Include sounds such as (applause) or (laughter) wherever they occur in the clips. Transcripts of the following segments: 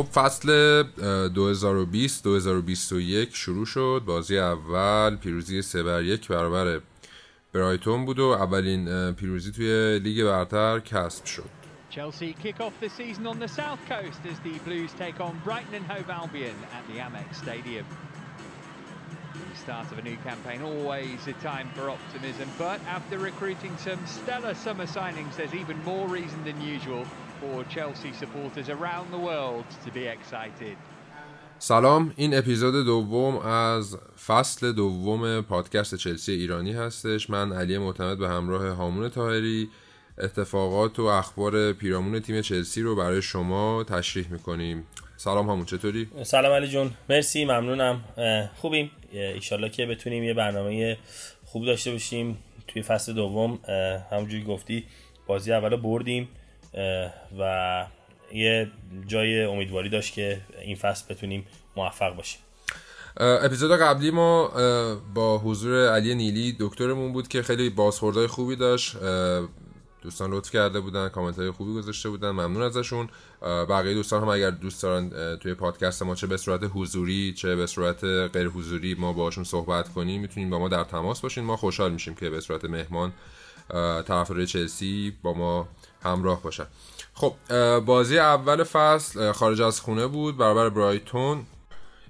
خب فصل 2020 2021 شروع شد بازی اول پیروزی 3 بر 1 برابر برایتون بود و اولین پیروزی توی لیگ برتر کسب شد Chelsea kick off the season on the south coast as the Blues take on Brighton and Hove Albion at the Amex Stadium. The start of a new campaign, always a time for optimism, but after recruiting some stellar summer signings, there's even more reason than usual for Chelsea supporters around the world to be excited. سلام این اپیزود دوم از فصل دوم پادکست چلسی ایرانی هستش. من علی معتمد به همراه هامون تاهری اتفاقات و اخبار پیرامون تیم چلسی رو برای شما تشریح می‌کنیم. سلام همون چطوری؟ سلام علی جون. مرسی ممنونم. خوبیم. ایشالله که بتونیم یه برنامه خوب داشته باشیم. توی فصل دوم همونجوری گفتی بازی اول بردیم. و یه جای امیدواری داشت که این فصل بتونیم موفق باشیم. اپیزود قبلی ما با حضور علی نیلی دکترمون بود که خیلی بازخوردهای خوبی داشت. دوستان لطف کرده بودن کامنت های خوبی گذاشته بودن ممنون ازشون. بقیه دوستان هم اگر دوست دارن توی پادکست ما چه به صورت حضوری چه به صورت غیر حضوری ما باشون صحبت کنیم می‌تونیم با ما در تماس باشین. ما خوشحال میشیم که به صورت مهمان طرفدار چلسی با ما همراه باشن خب بازی اول فصل خارج از خونه بود برابر برایتون.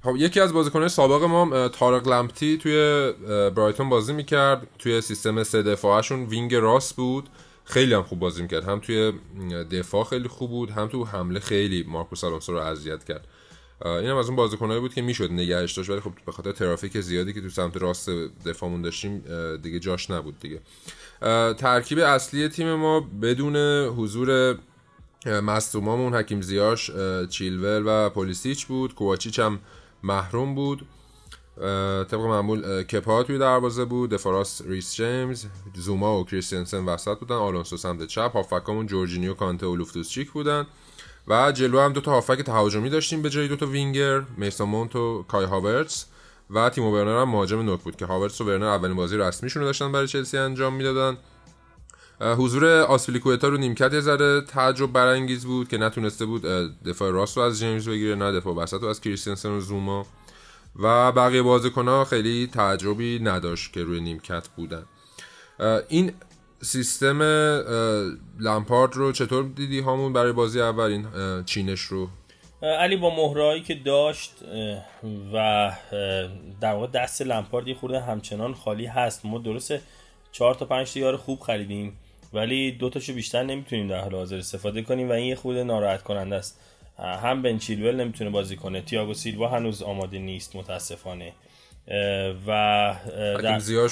خب یکی از بازیکنان سابق ما تارق لمپتی توی برایتون بازی می‌کرد. توی سیستم سه دفاعشون وینگ راست بود. خیلی هم خوب بازی می‌کرد. هم توی دفاع خیلی خوب بود هم تو حمله خیلی مارکوس آلونسو رو اذیت کرد. این هم از اون بازیکنایی بود که می‌شد نگهش داشت. ولی خب به خاطر ترافیک زیادی که تو سمت راست دفاعمون داشتیم دیگه جاش نبود دیگه. ترکیب اصلی تیم ما بدون حضور مصدومامون حکیم زیاش چیلول و پولیسیچ بود. کوواچیچ هم محروم بود. طبق معمول کپا توی دروازه بود. دفاراس ریس جیمز زوما و کریستینسن وسط بودن. آلونسو سمت چپ. هافکامون جورجینیو کانته و لوفتوس چیک بودن. و جلو هم دو تا هافک تهاجمی داشتیم به جای دو تا وینگر. میسون مونت و کای هاورتس و تیمو ورنر هم مهاجم نوک بود که هاورتس و ورنر اولین بازی رسمیشون رو داشتن برای چلسی انجام می‌دادن. حضور آسفیلیکوتا رو نیمکت یه ذره تعجب برانگیز بود که نتونسته بود دفاع راست رو از جیمز بگیره نه دفاع وسط رو از کریستنسن و زوما. و بقیه بازیکن‌ها خیلی تعجبی نداشت که روی نیمکت بودن. این سیستم لمپارد رو چطور دیدی همون برای بازی اول؟ این چینش رو علی با مهرهایی که داشت و در واقع دست لمپارد یه خورده همچنان خالی هست. ما درسته چهار تا پنج تا خوب خریدیم ولی دو تاشو بیشتر نمی‌تونیم در حال حاضر استفاده کنیم و این یه خورده ناراحت کننده است هم بن چیلول نمی‌تونه بازی کنه تییاگو سیلوا هنوز آماده نیست متاسفانه. و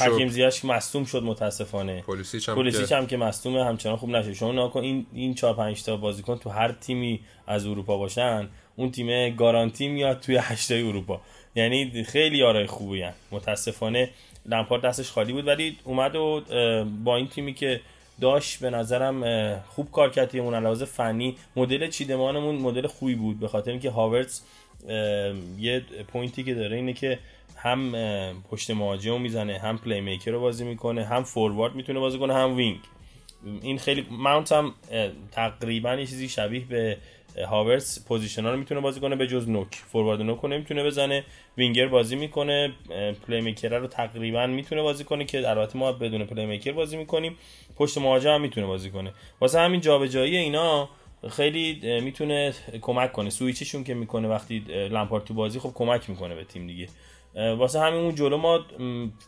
حکیم زیاش مصدوم شد متاسفانه. پلیسیچ هم, پولیسیچ هم که مصدومه همچنان خوب نشد شما ناکن این این 4 5 تا بازیکن تو هر تیمی از اروپا باشن اون تیم گارانتی میاد توی هشتای اروپا. یعنی خیلی یارای خوبی هن. متاسفانه لمپارد دستش خالی بود ولی اومد و با این تیمی که داشت به نظرم خوب کار کرد اون علاوه فنی. مدل چیدمانمون مدل خوبی بود به خاطر اینکه هاورتس یه پوینتی که داره اینه که هم پشت مهاجم می‌زنه هم پلی میکر رو بازی می‌کنه هم فوروارد می‌تونه بازی کنه هم وینگ این خیلی ماونت هم تقریبا یه چیزی شبیه به هاورس پوزیشن ها رو می‌تونه بازی کنه به جز نوک. فوروارد نوک رو نمی‌تونه بزنه وینگر بازی می‌کنه پلی میکر رو تقریبا می‌تونه بازی کنه که البته ما بدون پلی میکر بازی می‌کنیم. پشت مهاجم هم می‌تونه بازی کنه. واسه همین جابجایی اینا خیلی می‌تونه کمک کنه. سویچشون که می‌کنه وقتی لمپارد بازی خب کمک می‌کنه به تیم دیگه. واسه همین اون جلو ما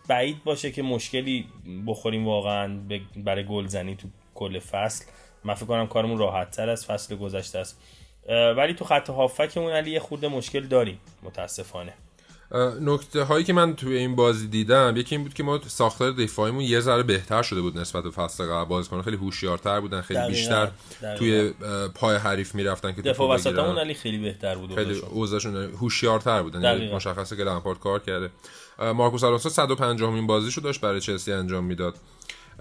بعید باشه که مشکلی بخوریم واقعا برای گلزنی تو کل فصل. من فکر کنم کارمون راحت تر از فصل گذشته است. ولی تو خط هافکمون علی یه خورده مشکل داریم متاسفانه. نکته هایی که من توی این بازی دیدم یکی این بود که ما ساختار دفاعیمون یه ذره بهتر شده بود نسبت به فصل قبل. بازیکن‌ها خیلی هوشیارتر بودن خیلی دقیقا. بیشتر دقیقا. توی پای حریف می‌رفتن که دفاع وسطمون علی خیلی بهتر بود خیلی اوضاعشون. هوشیارتر بودن. یعنی مشخصه که لامپارد کار کرده. مارکوس آلونسو 150 امین بازیشو داشت برای چلسی انجام می‌داد.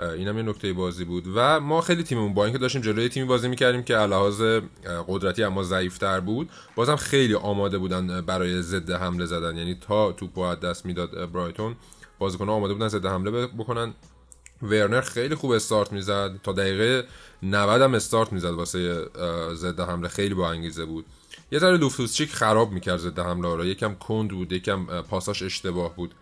اینم یه نکته بازی بود. و ما خیلی تیممون با اینکه داشتیم جلوی تیمی بازی می‌کردیم که علاوه قدرتی اما ضعیفتر بود بازم خیلی آماده بودن برای ضد حمله زدن. یعنی تا توپو از دست می‌داد برایتون بازیکن‌ها آماده بودن ضد حمله بکنن. ورنر خیلی خوب استارت می‌زد. تا دقیقه 90 هم استارت می‌زد واسه ضد حمله. خیلی با انگیزه بود. یه ذره لوفتوسچیک خراب می‌کرد ضد حمله رو. یکم کند بود یکم پاساش اشتباه بود.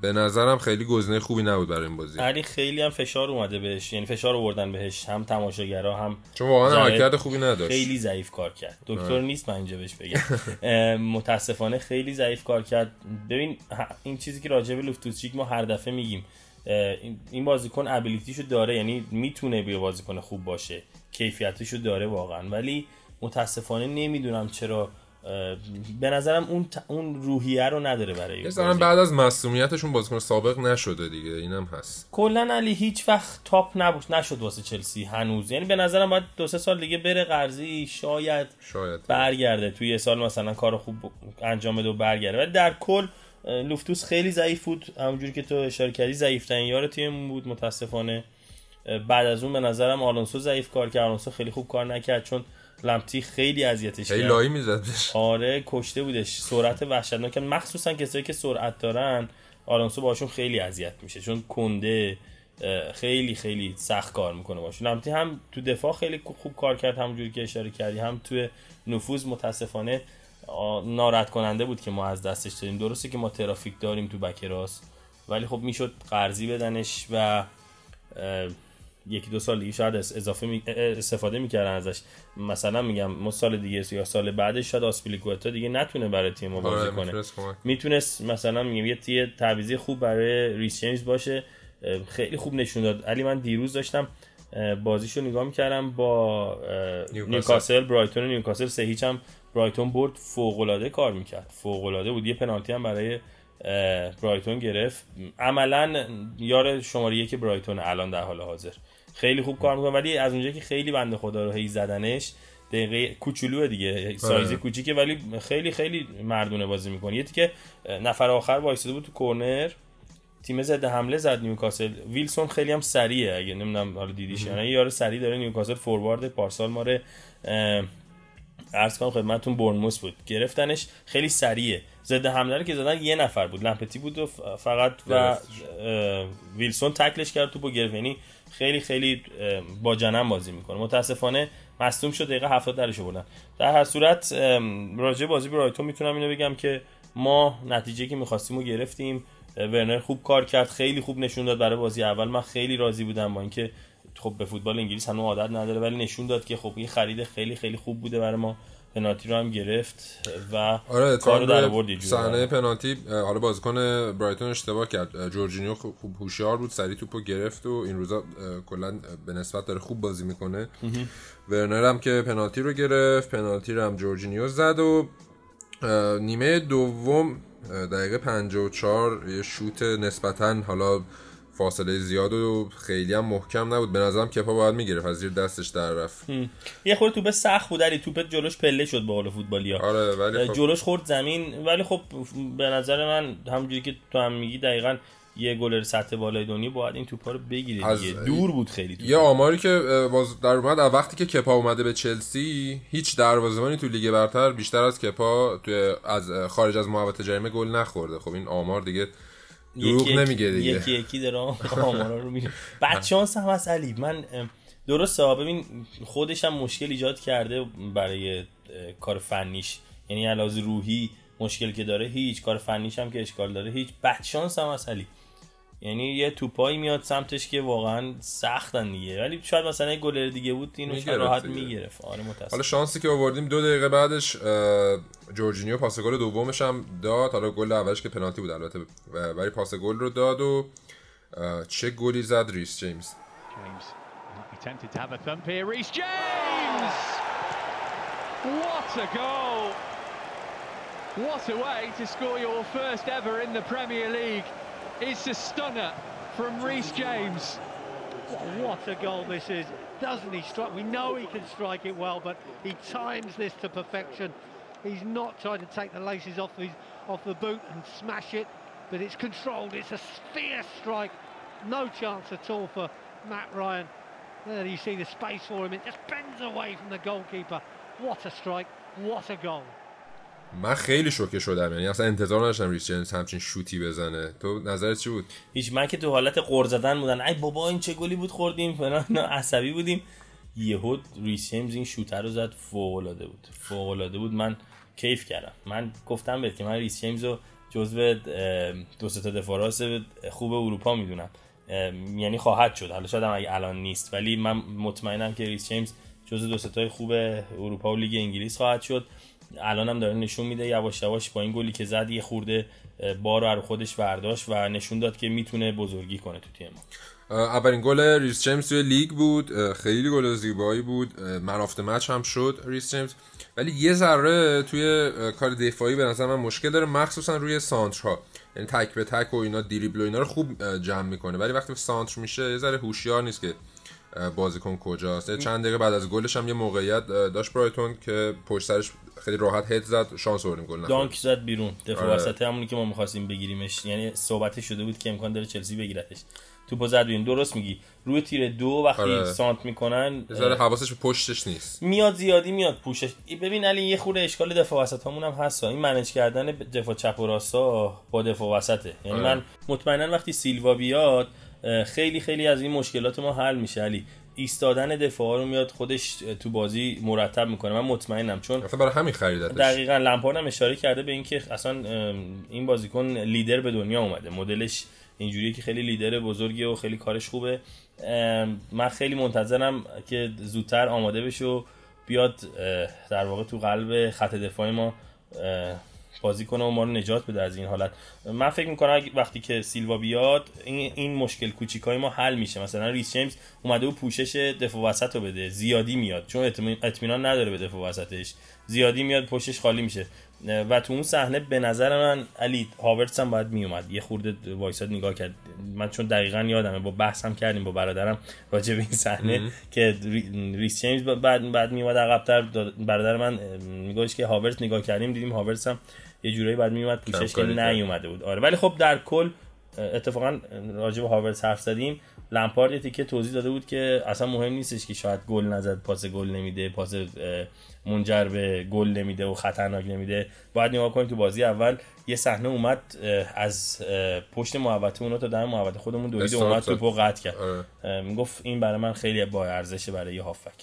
به نظرم خیلی گزینه خوبی نبود برای این بازی. علی خیلی هم فشار اومده بهش یعنی فشار آوردن بهش هم تماشاگرها هم چون واقعا عملکرد خوبی نداشت. خیلی ضعیف کار کرد. دکتر نیست من اینجا بهش بگم. (laughs) متاسفانه خیلی ضعیف کار کرد. ببین این چیزی که راجع به لوفتوسچیک ما هر دفعه میگیم این بازیکن ابیلیتیشو داره یعنی می‌تونه بیا بازیکن خوب باشه کیفیتشو داره واقعا. ولی متاسفانه نمی‌دونم چرا به نظرم اون اون روحیه رو نداره برای مثلا بعد از مصونیتشون بازیکن سابق نشده دیگه اینم هست. کلا علی هیچ وقت تاپ نبود نشد واسه چلسی هنوز. یعنی به نظرم باید دو سه سال دیگه بره قرضی شاید شاید. برگرده. توی یه سال مثلا کار خوب انجام بده و برگرده. ولی در کل لوفتوس خیلی ضعیف بود. همونجوری که تو اشاره کردی ضعیف ترین یار تیم بود. متاسفانه بعد از اون به نظرم آلونسو ضعیف کار کرد. آلونسو خیلی خوب کار نکرد. چون لمتی خیلی اذیتش کرد. خیلی لایی می‌زد آره کشته بودش. سرعت وحشتناک. مخصوصا کسایی که سرعت دارن آلونسو باشون خیلی اذیت میشه. چون کنده خیلی خیلی سخت کار می‌کنه باشون. لمتی هم تو دفاع خیلی خوب کار کرد همونجوری که اشاره کردی. هم تو نفوذ متاسفانه ناراحت کننده بود که ما از دستش دادیم. درسته که ما ترافیک داریم تو بکراس ولی خب می‌شد قرضی بدنش و یکی دو سال دیگه شاید اضافه می... استفاده می‌کردن ازش. مثلا میگم ما سال دیگه یا سال بعدش شاید آسپیلیکوتا دیگه نتونه برای تیم بازی آره، کنه. می‌تونست مثلا میگم یه تیه تعویضی خوب برای ریس باشه. خیلی خوب نشون داد. علی من دیروز داشتم بازیشو نگاه می‌کردم با نیوکاسل. برایتون. نیوکاسل سه هیچ هم برایتون برد فوق العاده کار می‌کرد. فوق العاده بود. یه پنالتی هم برای برایتون گرفت. عملا یار شماره یک برایتون الان در حال حاضر. خیلی خوب کار می‌کنه ولی از اونجایی که خیلی بنده خدا رو هی زدنش دقیقه کوچولو دیگه سایز کوچیکه ولی خیلی خیلی مردونه بازی می‌کنه. یه که نفر آخر وایساده بود تو کورنر تیم زده حمله زد نیوکاسل. ویلسون خیلی هم سریعه اگه نمی‌دونم حالا دیدیش یعنی یار سریع داره نیوکاسل فوروارد پارسال ماره ارز کنم خدمتتون برنموس بود. گرفتنش خیلی سریعه. ضد حمله رو که زدن یه نفر بود. لمپتی بود و فقط و ویلسون تکلش کرد تو با گرونی خیلی خیلی با جنم بازی می‌کنه. متاسفانه مصدوم شد دقیقه 70 درش بردن. در هر صورت راجع بازی برایتون می‌تونم اینو بگم که ما نتیجه که می‌خواستیم رو گرفتیم ورنر خوب کار کرد خیلی خوب نشون داد برای بازی اول. من خیلی راضی بودم با اینکه خب به فوتبال انگلیس هنوز عادت نداره ولی نشون داد که خب این خرید خیلی خیلی خوب بوده برای ما. پنالتی رو هم گرفت و آره کارو در آورد صحنه پنالتی حالا بازیکن برایتون اشتباه کرد. جورجینیو خوب هوشیار بود سری توپو گرفت و این روزا کلا به نسبت داره خوب بازی می‌کنه. ورنر هم که پنالتی رو گرفت پنالتی رو هم جورجینیو زد و نیمه دوم دقیقه 54 یه شوت نسبتا حالا فاصله زیاد و خیلی هم محکم نبود. به نظرم کپا باید می‌گرفت. از زیر دستش در رفت. یه خورده توپ سخت بود علی توپ جلوش پله شد به حال فوتبالیا. آره ولی خب... جلوش خورد زمین. ولی خب به نظر من همونجوری که تو هم میگی دقیقا یه گلر سطح بالای دنیا باید این توپا رو بگیره از... دور بود خیلی توپا. یه آماری که باز در اومد وقتی که کپا اومده به چلسی هیچ دروازه‌بانی تو لیگ برتر بیشتر از کپا تو از خارج از محوطه جریمه گل نخورده. خب این آمار دیگه دروغ نمیگه دیگه. یکی یکی داره آمارا رو میگه. بعد شانس هم از علی. من درسته ببین خودش هم مشکل ایجاد کرده برای کار فنیش. یعنی علاوه روحی مشکل که داره هیچ. کار فنیش هم که اشکال داره هیچ. بعد شانس هم از علی. یعنی یه توپایی میاد سمتش که واقعا سختن دیگه. ولی شاید مثلا یه گلر دیگه بود اینو راحت می‌گرفت. آره متاسف حالا شانسی که آوردیم دو دقیقه بعدش جورجینیو پاس گل دومش هم داد. حالا گل اولش که پنالتی بود البته ولی پاس گل رو داد و چه گلی زد ریس جیمز! What a goal! What a way to score your first ever in the Premier League. It's a stunner from Reece James. What a goal this is. Doesn't he strike? We know he can strike it well, but he times this to perfection. He's not trying to take the laces off, his, off the boot and smash it, but it's controlled. It's a fierce strike. No chance at all for Matt Ryan. There you see the space for him. It just bends away from the goalkeeper. What a strike. What a goal. من خیلی شوکه شدم. یعنی اصلا انتظار نداشتم ریس جیمز همچین شوتی بزنه. تو نظرت چی بود؟ هیچ من که تو حالت قور زدن بودن ای بابا این چه گلی بود خوردیم؟ فلان عصبی بودیم. یهو ریس جیمز این شوتر رو زد فوق العاده بود. فوق العاده بود. من کیف کردم. من گفتم بهت که من ریس جیمز رو جزو دو تا دفاع خوب اروپا می‌دونم. یعنی خواهد شد. حالا شاید اگه الان نیست. ولی من مطمئنم که ریس جیمز جزو دو ستای خوب اروپا و لیگ انگلیس خواهد شد. الان هم داره نشون میده یواش یواش با این گلی که زد یه خورده بار رو خودش برداشت و نشون داد که می‌تونه بزرگی کنه تو تیم اولین گل ریس جیمز توی لیگ بود. خیلی گل زیبایی بود. مرافت مچ هم شد ریس جیمز. ولی یه ذره توی کار دفاعی به نظر من مشکل داره مخصوصا روی سانترها. یعنی تک به تک و اینا دریبل و اینا رو خوب جمع می‌کنه. ولی وقتی سانتر میشه یه ذره هوشیار نیست که بازیکن کجاست. چند دقیقه بعد از گلش هم یه موقعیت داشت برایتون که پشت سرش خیلی راحت هد زد شانس آوردیم گل دانک زد بیرون. دفاع آره. وسط همونی که ما می‌خواستیم بگیریمش. یعنی صحبت شده بود که امکان داره چلسی بگیرتش. توپو زد بیرون. درست میگی. روی تیر دو وقتی آره. سانت می‌کنن ذره حواسش پشتش نیست. میاد زیادی میاد پوشش. ببین علی یه خورده اشکال دفاع وسط همون هم هست. این منیج کردن دفاع چپ و راستا با دفاع وسطه. یعنی آره. من مطمئنا وقتی سیلوا بیاد خیلی خیلی از این مشکلات ما حل میشه. علی ایستادن دفاع رو میاد خودش تو بازی مرتب می‌کنه. من مطمئنم چون اصلا برای همین خریدتش. دقیقا لمپارد هم اشاره کرده به اینکه اصلا این بازیکن لیدر به دنیا اومده. مدلش اینجوریه که خیلی لیدر بزرگی و خیلی کارش خوبه. من خیلی منتظرم که زودتر آماده بشه و بیاد در واقع تو قلب خط دفاع ما بازی کنه و ما رو نجات بده از این حالت. من فکر می‌کنم وقتی که سیلوا بیاد این, این مشکل کوچیکای ما حل میشه. مثلا ریس جیمز اومده و پوشش دفاع وسط رو بده. زیادی میاد. چون اطمینان نداره به دفاع وسطش. زیادی میاد پشتش خالی میشه. و تو اون صحنه به نظر من علی هاورتس هم باید میومد. یه خورده وایساد نگاه کرد. من چون دقیقا یادمه با بحث هم کردیم با برادرم راجع به این صحنه که ریس چیمز بعد بعد میومد عقب‌تر. برادر من میگوش که هاورتس نگاه کردیم دیدیم هاورتس هم یه جورایی بعد میومد پوشش که نیومده بود. آره ولی خب در کل اتفاقا راجع به هاورتس حرف زدیم. لمپارد یه تیکه توضیح داده بود که اصلا مهم نیستش که شاید گل نزد پاس گل نمیده پاس منجر به گل نمیده و خطرناک نمیده. باید نگاه کنیم تو بازی اول یه صحنه اومد از پشت محوطه اونا تا در محوطه خودمون دوید اومد توپو قطع کرد. آره. می‌گفت این برای من خیلی با ارزشه برای یه هافک.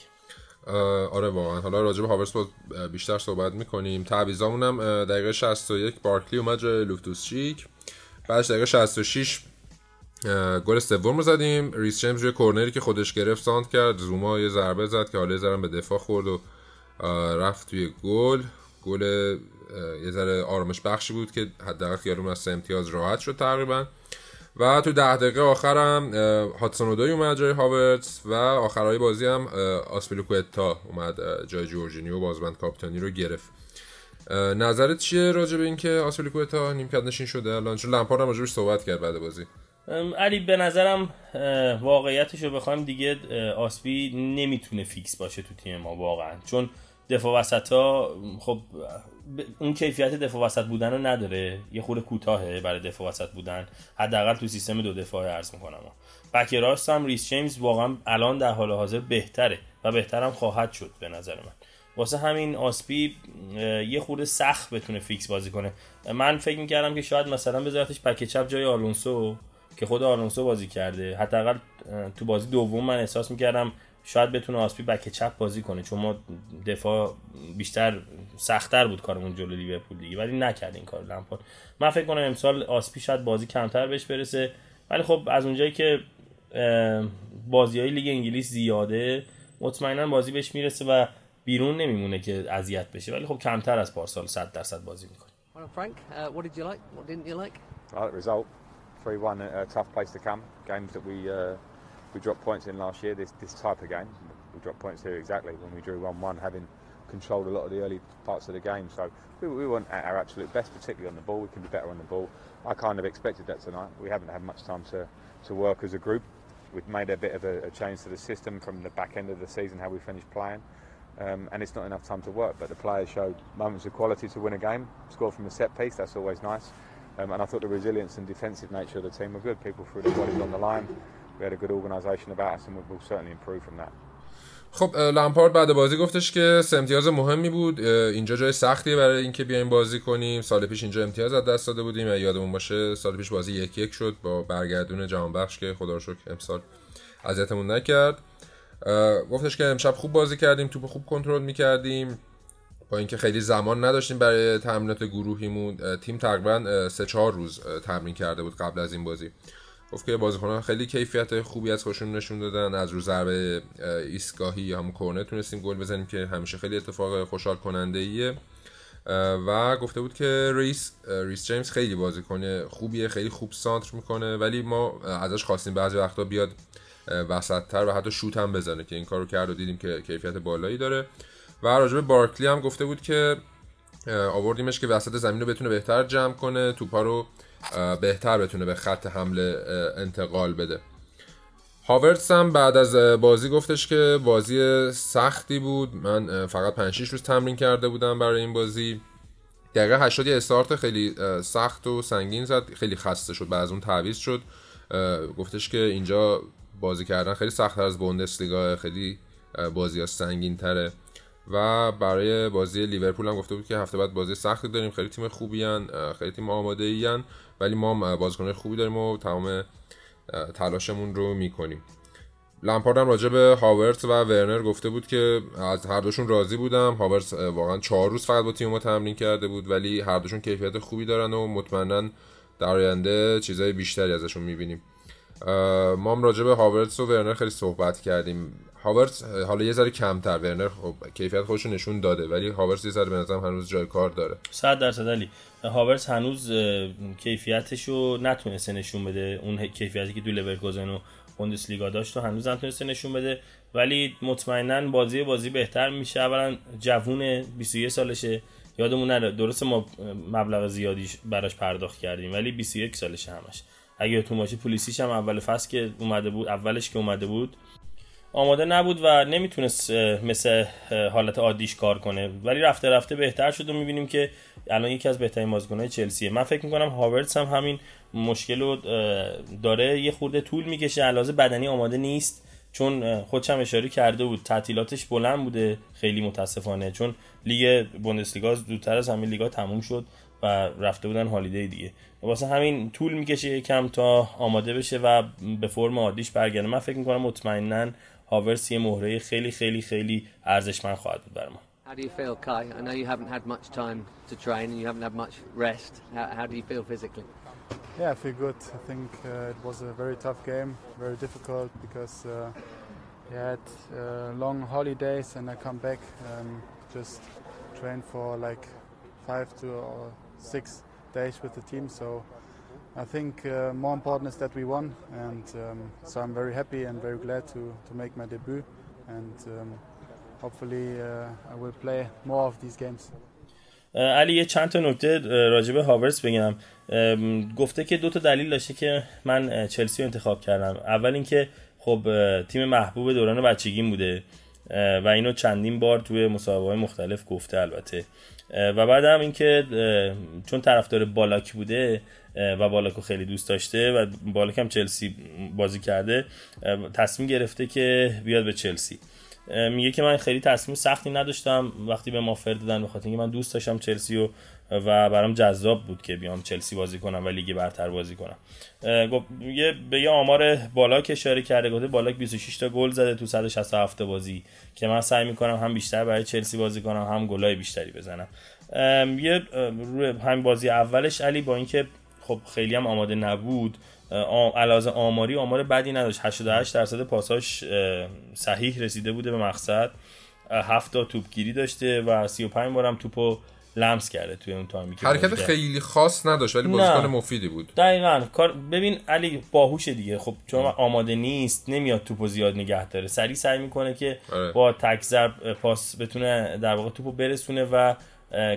آره واقعا. حالا راجع به هاورس بیشتر صحبت می‌کنیم. تعویضامون هم دقیقه 61 بارکلی اومد جای لوفتوس چیک. بعدش دقیقه 66 گل سوم رو زدیم. ریس جیمز روی کورنری که خودش گرفت ساند کرد. زوما یه ضربه زد که حالا زرم به دفاع خورد و رفت توی گل. گل یه ذره آرامش بخشی بود که حداقل خیالمون از امتیاز راحت شد تقریبا. و تو ده دقیقه آخرم هاتسونودوی اومد جای هاورتس و آخرهای بازی هم آسپیلوکوتا اومد جای جورجینیو بازبند کاپیتانی رو گرفت. نظرت چیه راجع به اینکه آسپیلوکوتا نیمکت نشین شده؟ الان چون لمپارد هم راجبش صحبت کرد بعد بازی. علی به نظرم واقعیتش رو بخوایم دیگه آسپی نمی‌تونه فیکس باشه تو تیم ما واقعا. چون دفاع وسط ها خب اون کیفیت دفاع وسط بودن رو نداره. یه خورده کوتاهه برای دفاع وسط بودن. حداقل تو سیستم دو دفاع عرض می‌کنم. بک راست هم ریس جیمز واقعا الان در حال حاضر بهتره و بهترم خواهد شد به نظر من. واسه همین آسپی یه خورده سخت بتونه فیکس بازی کنه. من فکر می‌کردم که شاید مثلا بذارتش پک چپ جای آلونسو که خود آلونسو بازی کرده. حداقل تو بازی دوم من احساس می‌کردم شاید بتونه آسپی بک چپ بازی کنه چون ما دفاع بیشتر سختتر بود کارمون جلو لیورپول دیگه ولی نکرد این کار لمپارد من فکر کنم امسال آسپی شاید بازی کمتر بهش برسه ولی خب از اونجایی که بازی های لیگ انگلیس زیاده مطمئنا بازی بهش می‌رسه و بیرون نمیمونه که اذیت بشه ولی خب کمتر از پارسال 100 درصد بازی می‌کنه Frank, uh, what did you like? What didn't you like? I like the result. 3-1, a, a tough place to come. Games that we uh, we dropped points in last year, this, this type of game. We dropped points here exactly when we drew 1-1, having controlled a lot of the early parts of the game. So we, we weren't at our absolute best, particularly on the ball. We can be better on the ball. I kind of expected that tonight. We haven't had much time to, to work as a group. We've made a bit of a, a change to the system from the back end of the season, how we finished playing. Um, and it's not enough time to work, but the players showed moments of quality to win a game. Score from a set piece, that's always nice. Um, and I thought the resilience and defensive nature of the team were good. People threw their bodies on the line. We had a good organisation about us and we'll certainly improve from that. خب لامپارد بعد بازی گفتش که سه امتیاز مهمی بود. اینجا جای سختیه برای اینکه بیایم بازی کنیم. سال پیش اینجا امتیاز از دست داده بودیم. یادمون باشه سال پیش بازی یک یک شد با برگردون جهان بخش که خدا رو شکر امسال اذیتمون نکرد. گفتش که امشب خوب بازی کردیم توپ خوب کنترل می‌کردیم. با اینکه خیلی زمان نداشتیم برای تمرینات گروهیمون تیم تقریبا سه چهار روز تمرین کرده بود قبل از این بازی. گفت که بازیکنان خیلی کیفیت خوبی از خودشون نشون دادن. از رو ضربه ایستگاهی یا همون کورنر تونستیم گل بزنیم که همیشه خیلی اتفاق خوشحال کننده ایه و گفته بود که ریس ریس جیمز خیلی بازیکن خوبیه خیلی خوب سانتر می‌کنه. ولی ما ازش خواستیم بعضی وقتا بیاد وسطتر و حتی شوت هم بزنه که این کارو کرد و دیدیم که کیفیت بالایی داره. و راجب بارکلی هم گفته بود که آوردیمش که وسط زمین رو بتونه بهتر جمع کنه توپا رو بهتر بتونه به خط حمله انتقال بده. هاورتس هم بعد از بازی گفتش که بازی سختی بود. من فقط 5 روز تمرین کرده بودم برای این بازی. دقیقه 80 استارت خیلی سخت و سنگین زد. خیلی خسته شد بعد از اون تعویض شد. گفتش که اینجا بازی کردن خیلی سختتر از بوندسلیگا خیلی بازی ها سنگین تره و برای بازی لیورپول هم گفته بود که هفته بعد بازی سختی داریم. خیلی تیم خوبی هن. خیلی تیم آماده ای ولی ما بازیکن خوبی داریم و تمام تلاشمون رو می‌کنیم. لمپارد هم راجع به هاورت و ورنر گفته بود که از هر دوشون راضی بودم. هاورت واقعا چهار روز فقط با تیم ما تمرین کرده بود ولی هر دوشون کیفیت خوبی دارن و مطمئنا در آینده چیزای بیشتری ازشون می‌بینیم. ما هم راجع به هاورتس و ورنر خیلی صحبت کردیم. هاورتس حالا یه ذره کمتر ورنر خب کیفیت خودش نشون داده ولی هاورتس یه ذره به نظرم هنوز جای کار داره. 100 درصد علی. هاورتس هنوز کیفیتش رو نتونسته نشون بده. اون کیفیتی که دو لورکوزن و بوندسلیگا داشت و هنوز نتونسته نشون بده. ولی مطمئنا بازی بازی بهتر میشه. اولا جوون 21 سالشه. یادمون نره درست ما مبلغ زیادی براش پرداخت کردیم ولی 21 سالشه همش. اگه تو ماشی پلیسیش هم اول فصل که اومده بود اولش که اومده بود آماده نبود و نمی‌تونست مثل حالت عادیش کار کنه. ولی رفته رفته بهتر شد و می‌بینیم که الان یکی از بهترین بازیکن‌های چلسیه. من فکر می‌کنم هاورتس هم همین مشکل رو داره. یه خورده طول می‌کشه. علاوه بدنی آماده نیست. چون خودشم اشاره کرده بود. تعطیلاتش بلند بوده. خیلی متاسفانه. چون لیگ بوندسلیگا زودتر از همین لیگا تموم شد. و رفته بودن هالیدی دیگه واسه همین طول می‌کشه کم تا آماده بشه و به فرم عادیش برگرده من فکر می‌کنم مطمئنا هاورس یه مهره خیلی خیلی خیلی ارزشمند خواهد بود برای ما How do you feel, Kai? I know you haven't had much time to train and you haven't had much rest. How, how do you feel physically? Yeah, I feel good. I think uh, it was a very tough game, very difficult because uh, we had uh, long holidays and I come back um, just train for like five to or six days with the team. So I think uh, more important is that we won, and um, so I'm very happy and very glad to, to make my debut, and um, hopefully uh, I will play more of these games. علی یه چند تا نکته راجب هاورس بگم گفته که دو تا دلیل داشته که من چلسی رو انتخاب کردم اول اینکه خب تیم محبوب دوران بچگیم بوده و اینو چندین بار توی مسابقه مختلف گفته البته. و بعد هم اینکه چون طرفدار بالاک بوده و بالاکو خیلی دوست داشته و بالاک هم چلسی بازی کرده تصمیم گرفته که بیاد به چلسی. میگه که من خیلی تصمیم سختی نداشتم. وقتی به ما فر دادن بخاطر اینکه من دوست داشتم چلسی و و برام جذاب بود که بیام چلسی بازی کنم و لیگ برتر بازی کنم. یه به یه آمار بالاک اشاره کرده گفته بالاک 26 تا گل زده تو 167 بازی. که من سعی می‌کنم هم بیشتر برای چلسی بازی کنم هم گلای بیشتری بزنم. یه روی همین بازی اولش علی با اینکه خب خیلی هم آماده نبود علاوه آماری آمار بدی نداشت. 88 درصد پاساش صحیح رسیده بوده به مقصد. 7 تا توپگیری داشته و 35 بارم توپو لمس کرده توی اون تایمی که حرکت خیلی خاص نداشت ولی بازیکن مفیدی بود. دقیقا. کار ببین علی باهوش دیگه. خب چون آماده نیست نمیاد توپو زیاد نگه داره. سریع سعی می‌کنه که آره. با تک ضرب پاس بتونه در واقع توپو برسونه و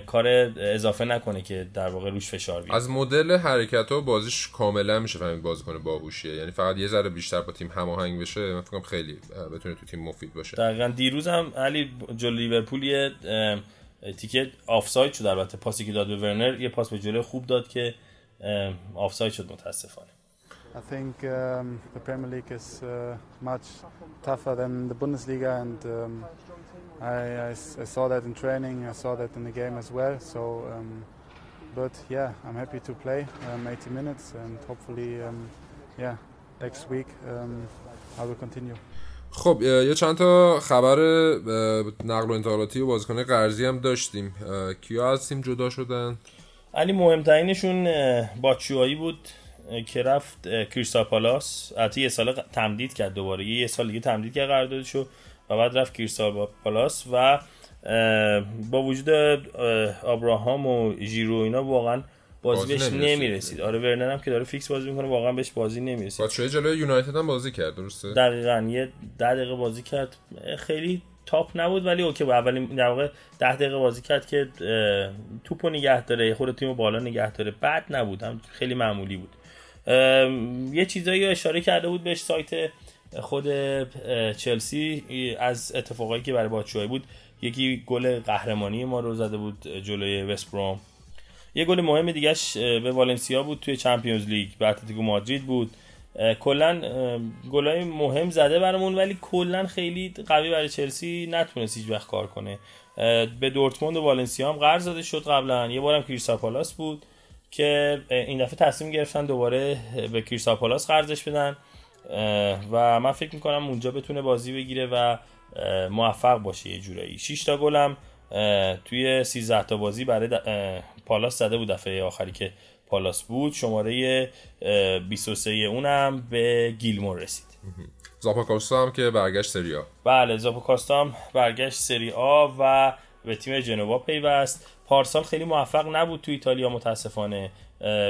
کار اضافه نکنه که در واقع روش فشار بیاد از مدل حرکت ها بازیش کاملا میشه فهمید بازیکن باهوشیه. یعنی فقط یه ذره بیشتر با تیم هماهنگ بشه من فکر خیلی بتونه تو تیم مفید باشه. دقیقاً. دیروز هم علی جلوی لیورپول یه تیکت آفساید شد البته پاسی که داد به ورنر یه پاس به جلوی خوب داد که آفساید شد متاسفانه I think um, the Premier League is uh, much tougher than the Bundesliga and um, I, I, I, saw that in training, I saw that in the game as well. So, um, but yeah, I'm happy to play um, 80 minutes and hopefully, um, yeah, next week I will continue. خب یه چند تا خبر نقل و انتقالاتی و بازیکن قرضی هم داشتیم. کیا از تیم جدا شدن؟ علی مهمترینشون باچوایی بود که رفت کریستا پالاس. یه سال تمدید کرد دوباره. یه سال دیگه تمدید کرد قراردادشو و بعد رفت کریستا پالاس و با وجود ابراهام و ژیرو اینا واقعا بازی بهش نمی‌رسید. آره ورنر هم که داره فیکس بازی می‌کنه واقعا بهش بازی نمی‌رسید. باید جلوی یونایتد هم بازی کرد درسته؟ دقیقاً یه 10 دقیقه بازی کرد. خیلی تاپ نبود ولی اوکی با اولین در واقع 10 دقیقه بازی کرد که توپو نگه داره خود تیمو بالا نگه داره. بد نبود هم خیلی معمولی بود. یه چیزایی اشاره کرده بود بهش سایت خود چلسی از اتفاقایی که برای باچوای بود. یکی گل قهرمانی ما رو زده بود جلوی وستبروم یه گل مهم دیگهش به والنسیا بود توی چمپیونز لیگ به اتلتیکو مادرید بود. کلا گلای مهم زده برامون ولی کلا خیلی قوی برای چلسی نتونست هیچ وقت کار کنه. به دورتموند و والنسیا هم قرض زده شد قبلا. یه بارم کریستاپالاس بود که این دفعه تصمیم گرفتن دوباره به کریستاپالاس قرضش بدن. و من فکر می‌کنم اونجا بتونه بازی بگیره و موفق باشه یه جورایی. 6 تا گلم توی 13 تا بازی برای پالاس زده بود دفعه آخری که پالاس بود. شماره 23 اونم به گیلمور رسید. زاپاکاستا هم که برگشت سری آ. بله زاپاکاستا هم برگشت سری آ و به تیم جنوا پیوست. پارسال خیلی موفق نبود تو ایتالیا متاسفانه.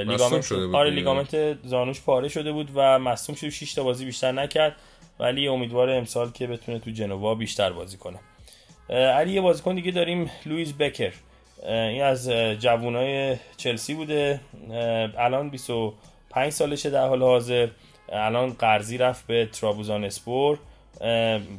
لیگامنت شده بود آره لیگامنت زانوش پاره شده بود و مصوم شد. 6 تا بازی بیشتر نکرد. ولی امیدوار امسال که بتونه تو جنوا بیشتر بازی کنه. علی یه بازیکن دیگه داریم لوئیس بکر. این از جوانای چلسی بوده. الان 25 سالشه در حال حاضر. الان قرضی رفت به ترابوزان اسپور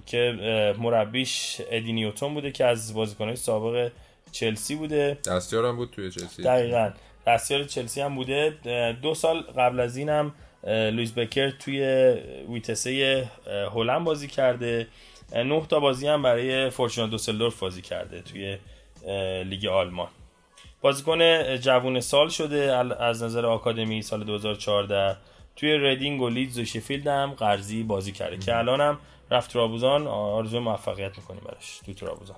که مربیش ادی نیوتون بوده که از بازیکنهای سابق چلسی بوده. دستیار هم بود توی چلسی. دقیقا. دستیار چلسی هم بوده. دو سال قبل از این هم لویس بکر توی ویتسه هلند بازی کرده. نه تا بازی هم برای فورچونا دوسلدورف بازی کرده توی لیگ آلمان. بازیکن جوون سال شده از نظر آکادمی سال 2014 توی ردینگ و لیدز و شفیلد هم قرضی بازی کرده. که الان هم رفت ترابوزان آرزو موفقیت می‌کنیم براش تو ترابوزان.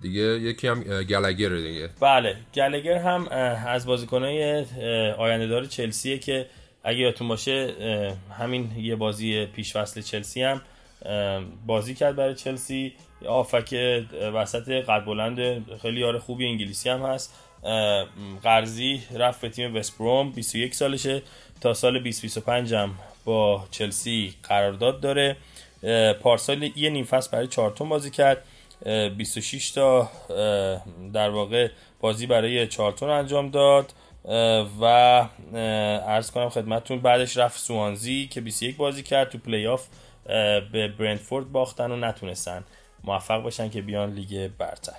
دیگه یکی هم گلگر دیگه. بله گلگر هم از بازیکنهای آینده دار چلسیه که اگه یادتون باشه همین یه بازی پیش فصل چلسی هم بازی کرد برای چلسی. آفک وسط قد بلند خیلی یار خوبی انگلیسی هم هست. قرضی رفت به تیم وستبروم 21 سالشه. تا سال 2025 هم با چلسی قرارداد داره. پارسال یه نیم فصل برای چارتون بازی کرد. 26 تا در واقع بازی برای چارتون انجام داد. و عرض کنم خدمتتون بعدش رفت سوانزی که 21 بازی کرد تو پلی آف. به برندفورد باختن و نتونستن موفق باشن که بیان لیگ برتر.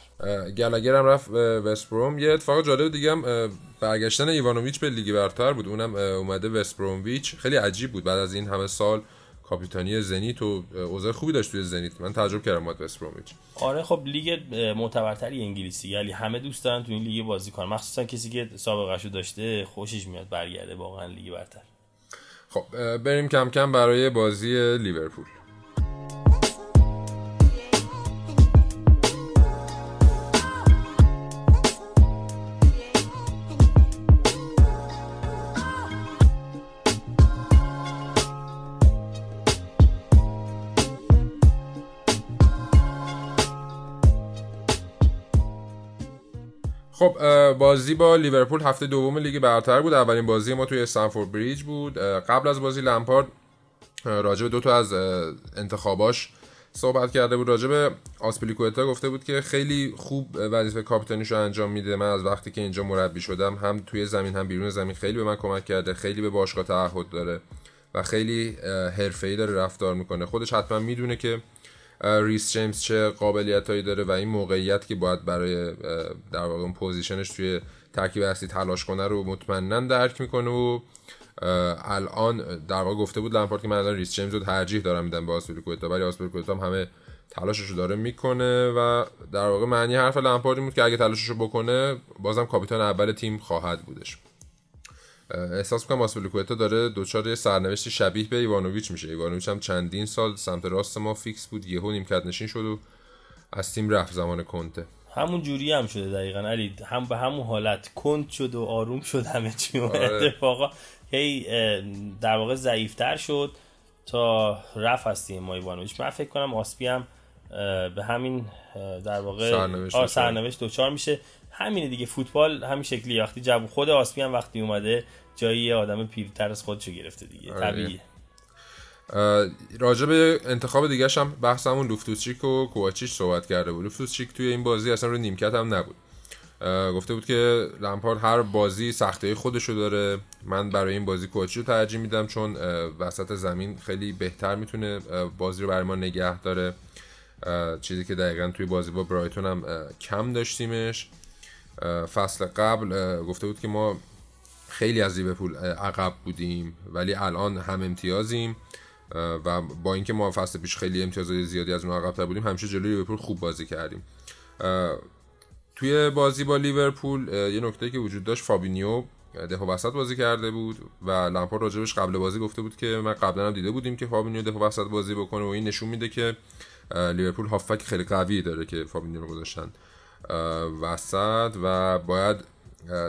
گلگر هم رفت وستبروم یه اتفاق جالب دیگه هم برگشتن ایوانوویچ به لیگ برتر بود. اونم اومده وستبرومویچ خیلی عجیب بود. بعد از این همه سال کاپیتانی زنیت و اوضاع خوبی داشت توی زنیت. من تعجب کردم اومد وستبرومویچ آره خب لیگ معتبرتری انگلیسی. یعنی همه دوست دارن تو این لیگ بازی کنن. مخصوصا کسی که سابقه داشته خوشش میاد برگرده واقعا لیگ برتر. خب بریم کم کم برای بازی لیورپول. بازی با لیورپول هفته دوم لیگ برتر بود. اولین بازی ما توی استنفورد بریج بود. قبل از بازی لمپارد راجع به دو تا از انتخاباش صحبت کرده بود. راجع به آسپلیکوتا گفته بود که خیلی خوب وظیفه کاپیتانیش رو انجام میده. من از وقتی که اینجا مربی شدم هم توی زمین هم بیرون زمین خیلی به من کمک کرده خیلی به باشگاه تعهد داره و خیلی حرفه‌ای داره رفتار می‌کنه. خودش حتما می‌دونه که ریس جیمز چه قابلیت هایی داره و این موقعیت که باید برای در واقع اون پوزیشنش توی ترکیب اصلی تلاش کنه رو مطمئنا درک می‌کنه و الان در واقع گفته بود لمپارد که من الان ریس جیمز رو ترجیح دارم میدم به آسپلیکوتا ولی آسپلیکوتا هم همه تلاشش رو داره می‌کنه و در واقع معنی حرف لمپارد بود که اگه تلاشش رو بکنه بازم کاپیتان اول تیم خواهد بودش. احساس می‌کنم آسپلیکوتا داره دچار یه سرنوشتی شبیه به ایوانوویچ میشه. ایوانوویچ هم چندین سال سمت راست ما فیکس بود یهو نیمکت نشین شد و از تیم رفت زمان کنته. همون جوری هم شده دقیقا. علی هم به همون حالت کند شد و آروم شد همه چی و آره. اتفاقا. هی در واقع ضعیفتر شد تا رفت از تیم ما ایوانوویچ. من فکر کنم آسپی هم به همین در واقع سرنوشت. سرنوشت دوچار میشه. همینه دیگه. فوتبال همین شکلی. وقتی جب خود آسپی هم وقتی اومده جایی یه آدم پیرتر از خودشو گرفته دیگه آره. طبیعیه. راجع به انتخاب دیگه هم بحثمون لوفتوچیک و کوواچیچ صحبت کرده بود. لوفتوچیک توی این بازی اصلا رو نیمکت هم نبود. گفته بود که لمپارد هر بازی سخته خودشو داره. من برای این بازی کوواچیچ رو ترجیح میدم چون وسط زمین خیلی بهتر می‌تونه بازی رو برای ما نگه داره. چیزی که دقیقا توی بازی با برایتون هم کم داشتیمش. فصل قبل گفته بود که ما خیلی از لیورپول عقب بودیم ولی الان هم امتیازیم و با اینکه ما فصل پیش خیلی امتیازهای زیادی از اون عقب‌تر بودیم همیشه جلوی لیورپول خوب بازی کردیم. توی بازی با لیورپول یه نکته که وجود داشت فابینیو دفاع وسط بازی کرده بود و لامپارد راجبش قبل بازی گفته بود که من قبلا هم دیده بودیم که فابینیو دفاع وسط بازی بکنه و این نشون میده که لیورپول هافبک خیلی قوی داره که فابینیو رو گذاشتن وسط و باید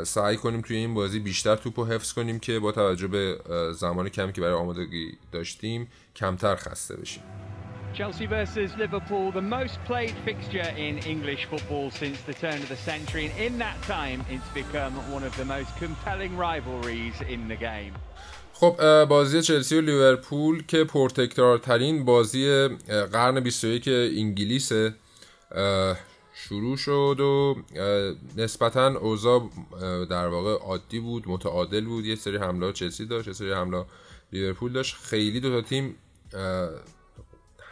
سعی کنیم توی این بازی بیشتر توپ رو حفظ کنیم که با توجه به زمان کمی که برای آمادگی داشتیم کمتر خسته بشیم Chelsea versus Liverpool, the most played fixture in English football since the turn of the century, and in that time, it's become one of the most compelling rivalries in the game. خب بازی چلسی و لیورپول که پرتکرارترین بازی قرن 21 انگلیسه اه، شروع شد و نسبتا اوضاع در واقع عادی بود متعادل بود. یه سری حمله چلسی داشت یه سری حمله لیورپول داشت. خیلی دو تا تیم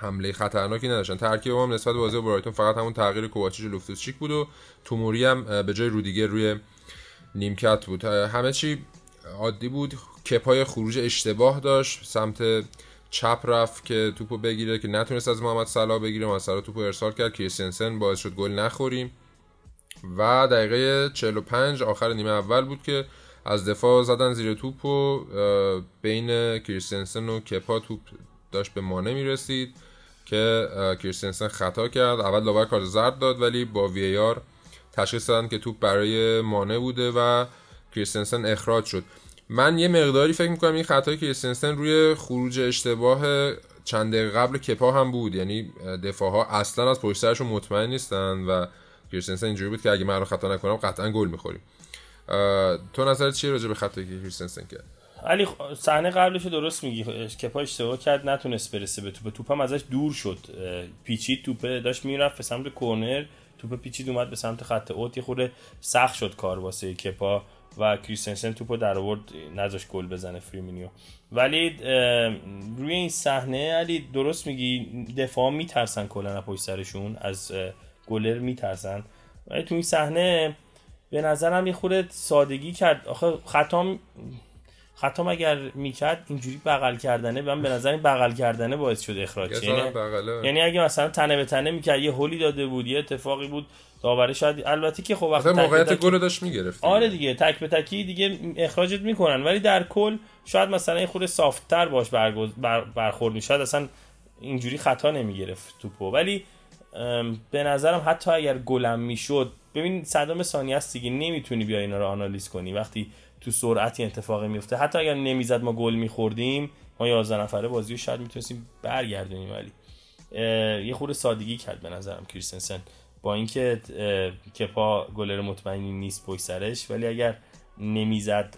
حمله خطرناکی نداشتن. ترکیب هم نسبت به بازی با برایتون فقط همون تغییر کوواچیچ و لوفتوسچیک بود و توموری هم به جای رودیگر روی نیمکت بود. همه چی عادی بود. کپای خروج اشتباه داشت. سمت چپ رفت که توپو بگیره که نتونست از محمد صلاح بگیره. محمد صلاح توپو ارسال کرد. کریستنسن باعث شد گل نخوریم. و دقیقه 45 آخر نیمه اول بود که از دفاع زدن زیر توپ و بین کریستنسن و کپا توپ داشت به مانع می‌رسید که کریستنسن خطا کرد. اول داور کارت زرد داد ولی با وی آر تشخیص دادن که توپ برای مانع بوده و کریستنسن اخراج شد. من یه مقداری فکر می‌کنم این خطای کریستنسن روی خروج اشتباه چند دقیقه قبل کپا هم بود. یعنی دفاع ها اصلا از پشت سرشون مطمئن نیستن و کریستنسن اینجوری بود که اگه من رو خطا نکنم قطعا گل می‌خوریم. تو نظرت چیه راجع به خطایی که کریستنسن کرد؟ علی صحنه قبلش درست میگی. کپا اشتباه کرد نتونست برسه به توپ. توپ هم ازش دور شد. پیچید توپه داشت می‌رفت به سمت کورنر. توپ پیچید اومد به سمت خط اوت. یه خورده سخت شد کار واسه کپا. و کریستنسن توپو در آورد نذاش گل بزنه فرمینیو ولی روی این صحنه علی درست میگی دفاع میترسن کلا پشت سرشون از گلر میترسن. ولی تو این صحنه به نظرم یه خورده سادگی کرد. آخه خطام خطام اگر می‌کرد اینجوری بغل کردنه من به نظر این بغل کردنه باعث شد اخراج. یعنی, یعنی اگه مثلا تنه به تنه می‌کرد یه هولی داده بود یه اتفاقی بود داوره شاید البته که خب وقتی موقعیت تک- گل داشت می‌گرفت آره دیگه تک به تکی دیگه اخراجت می‌کنن. ولی در کل شاید مثلا یه خورده سافتتر باش برگز... بر... برخورد می‌شد اصلا اینجوری خطا نمی‌گرفت توپو. ولی ام، به نظرم حتی اگر گلم می‌شد ببین صدام ثانیه است دیگه نمی‌تونی بیا اینا رو آنالیز کنی. وقتی تو سرعتی اتفاقی میفته حتی اگر نمی‌زد ما گل میخوردیم ما 11 نفره بازی رو شاید می‌تونستیم برگردونیم. ولی اه، یه خورده سادگی کرد به نظرم کریستنسن. با اینکه کپا گلر مطمئنی نیست پشت سرش ولی اگر نمی‌زد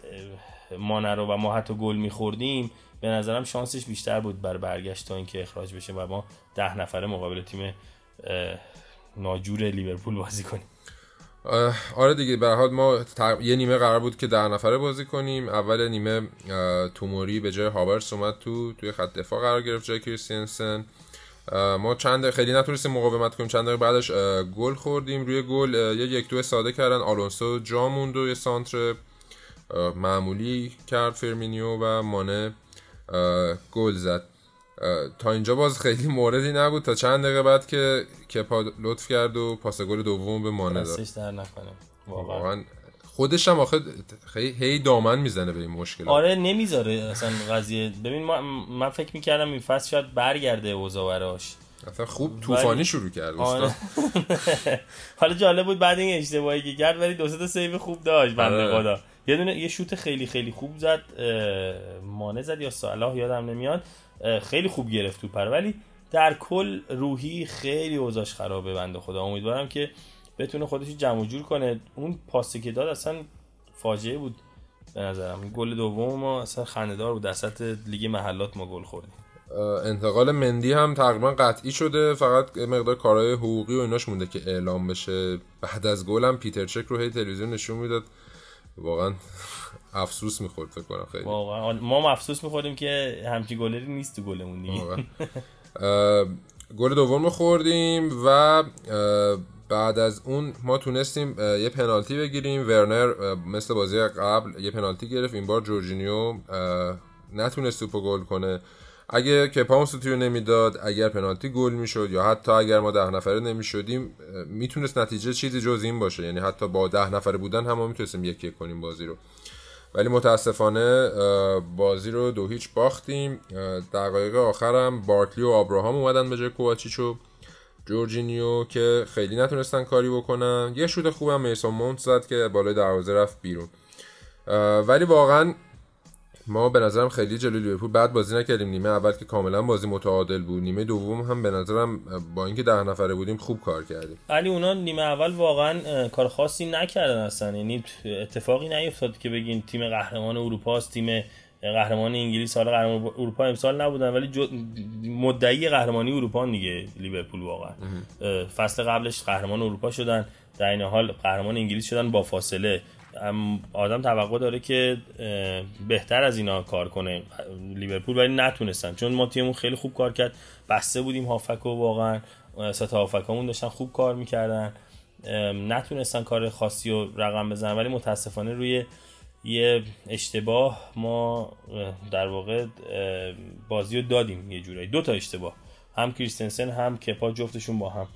مانه رو و ما حتی گل میخوردیم به نظرم شانسش بیشتر بود بر برگشت تا اینکه اخراج بشه و ما ده نفره مقابل تیم ناجور لیورپول بازی کنیم. آره دیگه به حال ما تق- یه نیمه قرار بود که ده نفره بازی کنیم. اول نیمه توموری به جای هاورس اومد تو توی خط دفاع قرار گرفت جای کریستینسن. ما چند خیلی نتونستیم مقاومت کنیم. چند دقیقه بعدش گل خوردیم. روی گل یه یک دو ساده کردن. آلونسو جا موند و یه سانتر معمولی کرد فرمینیو و مانه گل زد. تا اینجا باز خیلی موردی نبود. تا چند دقیقه بعد که کپا لطف کرد و پاس گل دوم به مانه داد. درد نکنه واقعا خودش هم آخه هی دامن می‌زنه به این مشکل آره نمی‌ذاره اصلا قضیه. ببین من فکر می‌کردم این فصل شاید برگرده اوضاع براش. اصلا خوب طوفانی شروع کرد آره. (laughs) حالا جالب بود بعد این اشتباهی که کرد ولی دو تا save خوب داشت بنده آره. خدا. یه دونه یه شوت خیلی خیلی خوب زد مانه زد یا صلاح یادم نمیاد. خیلی خوب گرفت تو پر ولی در کل روحی خیلی اوضاعش خرابه بنده خدا. امیدوارم که بتونه خودش جمع جور کنه. اون پاسی که داد اصلا فاجعه بود به نظرم. گل دوم ما اصلا خنده‌دار بود. در سطح لیگ محلات ما گل خوردیم. انتقال مندی هم تقریبا قطعی شده. فقط مقدار کارهای حقوقی و ایناش مونده که اعلام بشه. بعد از گل هم پیتر چک رو هی تلویزیون نشون می‌داد. واقعا افسوس می‌خورد فکر کنم خیلی. واقعا. ما هم افسوس می‌خوریم که همچی گلری نیست تو گلمون دیگه گل دوم رو خوردیم و بعد از اون ما تونستیم یه پنالتی بگیریم. ورنر مثل بازی قبل یه پنالتی گرفت. این بار جورجینیو نتونست توپو گل کنه. اگه کپا سوتیو نمی‌داد اگر پنالتی گل می‌شد یا حتی اگر ما ده نفره نمی‌شدیم می‌تونست نتیجه چیزی جز این باشه. یعنی حتی با ده نفره بودن هم ما می‌تونستیم یک یک کنیم بازی رو. ولی متاسفانه بازی رو دو هیچ باختیم. دقایق آخرم بارکلی و آبراهام اومدن به جای کوواچیچ جورجینیو که خیلی نتونستن کاری بکنن. یه شوت خوبم میسون مونت زد که بالای دروازه رفت بیرون. ولی واقعا ما به نظرم خیلی جلوی لیورپول بعد بازی نکردیم. نیمه اول که کاملا بازی متعادل بود. نیمه دوم هم به نظرم با اینکه ده نفره بودیم خوب کار کردیم. ولی اونا نیمه اول واقعا کار خاصی نکردن اصلا. یعنی اتفاقی نیفتاد که بگین تیم قهرمان اروپا است تیم قهرمان انگلیس حالا قهرمان اروپا امسال نبودن ولی جو مدعی قهرمانی اروپا دیگه لیورپول واقعا. فصل قبلش قهرمان اروپا شدن در این حال قهرمان انگلیس شدن با فاصله. آدم توقع داره که بهتر از اینا کار کنه لیورپول ولی نتونستن. چون ما تیممون خیلی خوب کار کرد. بسته بودیم هافک و واقعا ستا هافکامون داشتن خوب کار می‌کردن. نتونستن کار خاصی رو رقم بزنن ولی متاسفانه روی یه اشتباه ما در واقع بازی رو دادیم یه جورایی. دو تا اشتباه. هم کریستنسن هم کپا جفتشون با هم.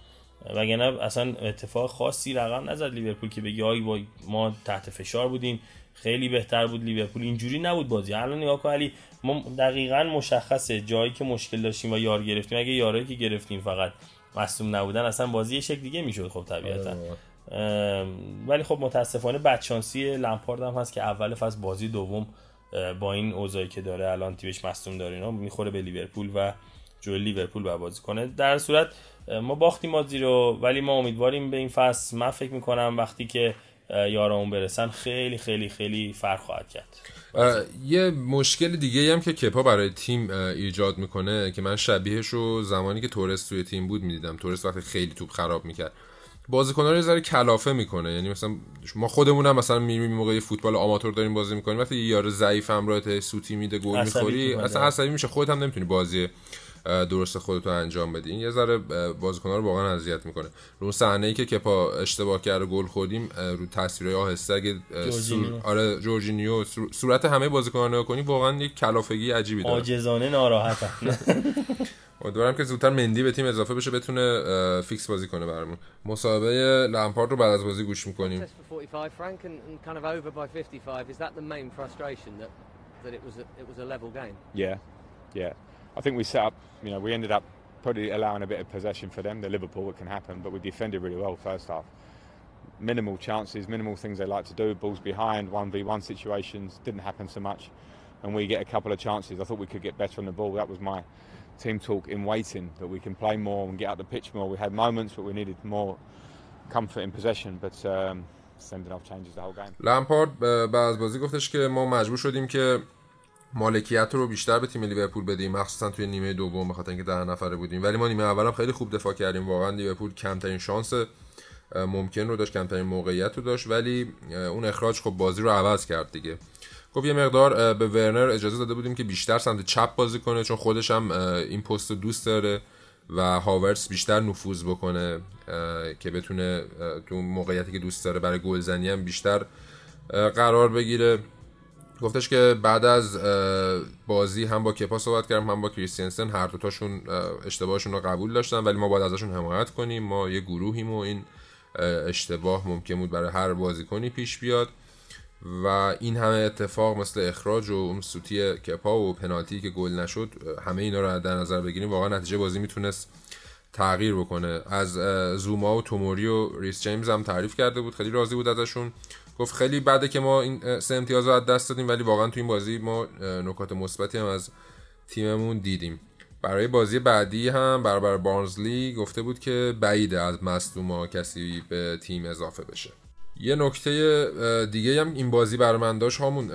وگرنه اصلا اتفاق خاصی رقم نزد لیورپول که بگی آی ما تحت فشار بودیم. خیلی بهتر بود لیورپول. اینجوری نبود بازی. الان نگاه کن علی ما دقیقا مشخصه. جایی که مشکل داشتیم و یار گرفتیم. اگه یارایی که گرفتیم فقط مصدوم نبودن اصلا بازی یه شکل دیگه می‌شد خب طبیعتا. آره. ولی خب متاسفانه بدشانسی لمپارد هم هست که اول فصل بازی دوم با این اوضاعی که داره الان تیمش مصدوم داره اینا می‌خوره به لیورپول و جوی لیورپول بازی کنه. در صورت ما باختیم بازی رو ولی ما امیدواریم به این فصل من فکر می‌کنم وقتی که یارمون برسن خیلی خیلی خیلی فرق خواهد کرد. یه مشکل دیگه هم که کپا برای تیم ایجاد می‌کنه که من شبیهش رو زمانی که تورست توی تیم بود می‌دیدم. تورست وقتی خیلی توپ خراب می‌کرد. بازیکن‌ها رو یه ذره کلافه می‌کنه. یعنی مثلا ما خودمون هم مثلا میریم موقع فوتبال آماتور داریم بازی می‌کنیم وقتی یار ضعیف همراهت سوتی میده گل می‌خوری اصلا عصبی میشه. خودت هم نمی‌تونی بازی درست خودتو انجام بدی. این یه ذره بازیکن‌ها رو واقعا اذیت می‌کنه. رو صحنه ای که کپا اشتباه کرد و گل خوردیم رو تصویرای آهسته اگه سور... آره جورجینیو. صورت همه بازیکن‌ها رو کنی واقعا یک کلافگی عجیبی داره. عاجزانه ناراحتم (laughs) امیدوارم که زودتر مندی به تیم اضافه بشه بتونه فیکس بازی کنه برامون مسابقه لامپارد رو بعد از بازی گوش میکنیم Yeah, yeah. I think we set up, you know, we ended up probably allowing a bit of possession for them, the Liverpool, it can happen, but we defended really well first half. Minimal chances, minimal things they like to do, balls behind, 1v1 situations, didn't happen so much. And we get a couple of chances. I thought we could get better on the ball. That was my team talk in waiting, that we can play more and get out the pitch more. We had moments, but we needed more comfort in possession. But um, sending off changes the whole game. Lampard بعد از بازی گفتش که ما مجبور شدیم که مالکیت رو بیشتر به تیم لیورپول بدیم مخصوصا توی نیمه دوم بخاطر اینکه ده نفره بودیم ولی ما نیمه اولم خیلی خوب دفاع کردیم واقعا لیورپول کمترین شانس ممکن رو داشت کمترین موقعیت رو داشت ولی اون اخراج خب بازی رو عوض کرد دیگه گفت یه مقدار به ورنر اجازه داده بودیم که بیشتر سمت چپ بازی کنه چون خودش هم این پست دوست داره و هاورس بیشتر نفوذ بکنه که بتونه تو موقعیتی که دوست داره برای گلزنی هم بیشتر قرار بگیره. گفتش که بعد از بازی هم با کپا صحبت کردم هم با کریستینسن هر دوتاشون اشتباهشون رو قبول داشتن ولی ما باید ازشون حمایت کنیم. ما یه گروهیم و این اشتباه ممکن بود برای هر بازیکنی پیش بیاد. و این همه اتفاق مثل اخراج و اون سوتی کپا و پنالتی که گل نشد همه اینا رو در نظر بگیریم. واقعا نتیجه بازی می‌تونست تغییر بکنه. از زوما و توموری و ریس جیمز هم تعریف کرده بود. خیلی راضی بود ازشون. گفت خیلی بده که ما این سه امتیاز رو از دست دادیم ولی واقعا تو این بازی ما نکات مثبتی هم از تیممون دیدیم. برای بازی بعدی هم برابر بارنزلی گفته بود که بعیده از مصدوما کسی به تیم اضافه بشه. یه نکته دیگه هم این بازی برای من داشت همون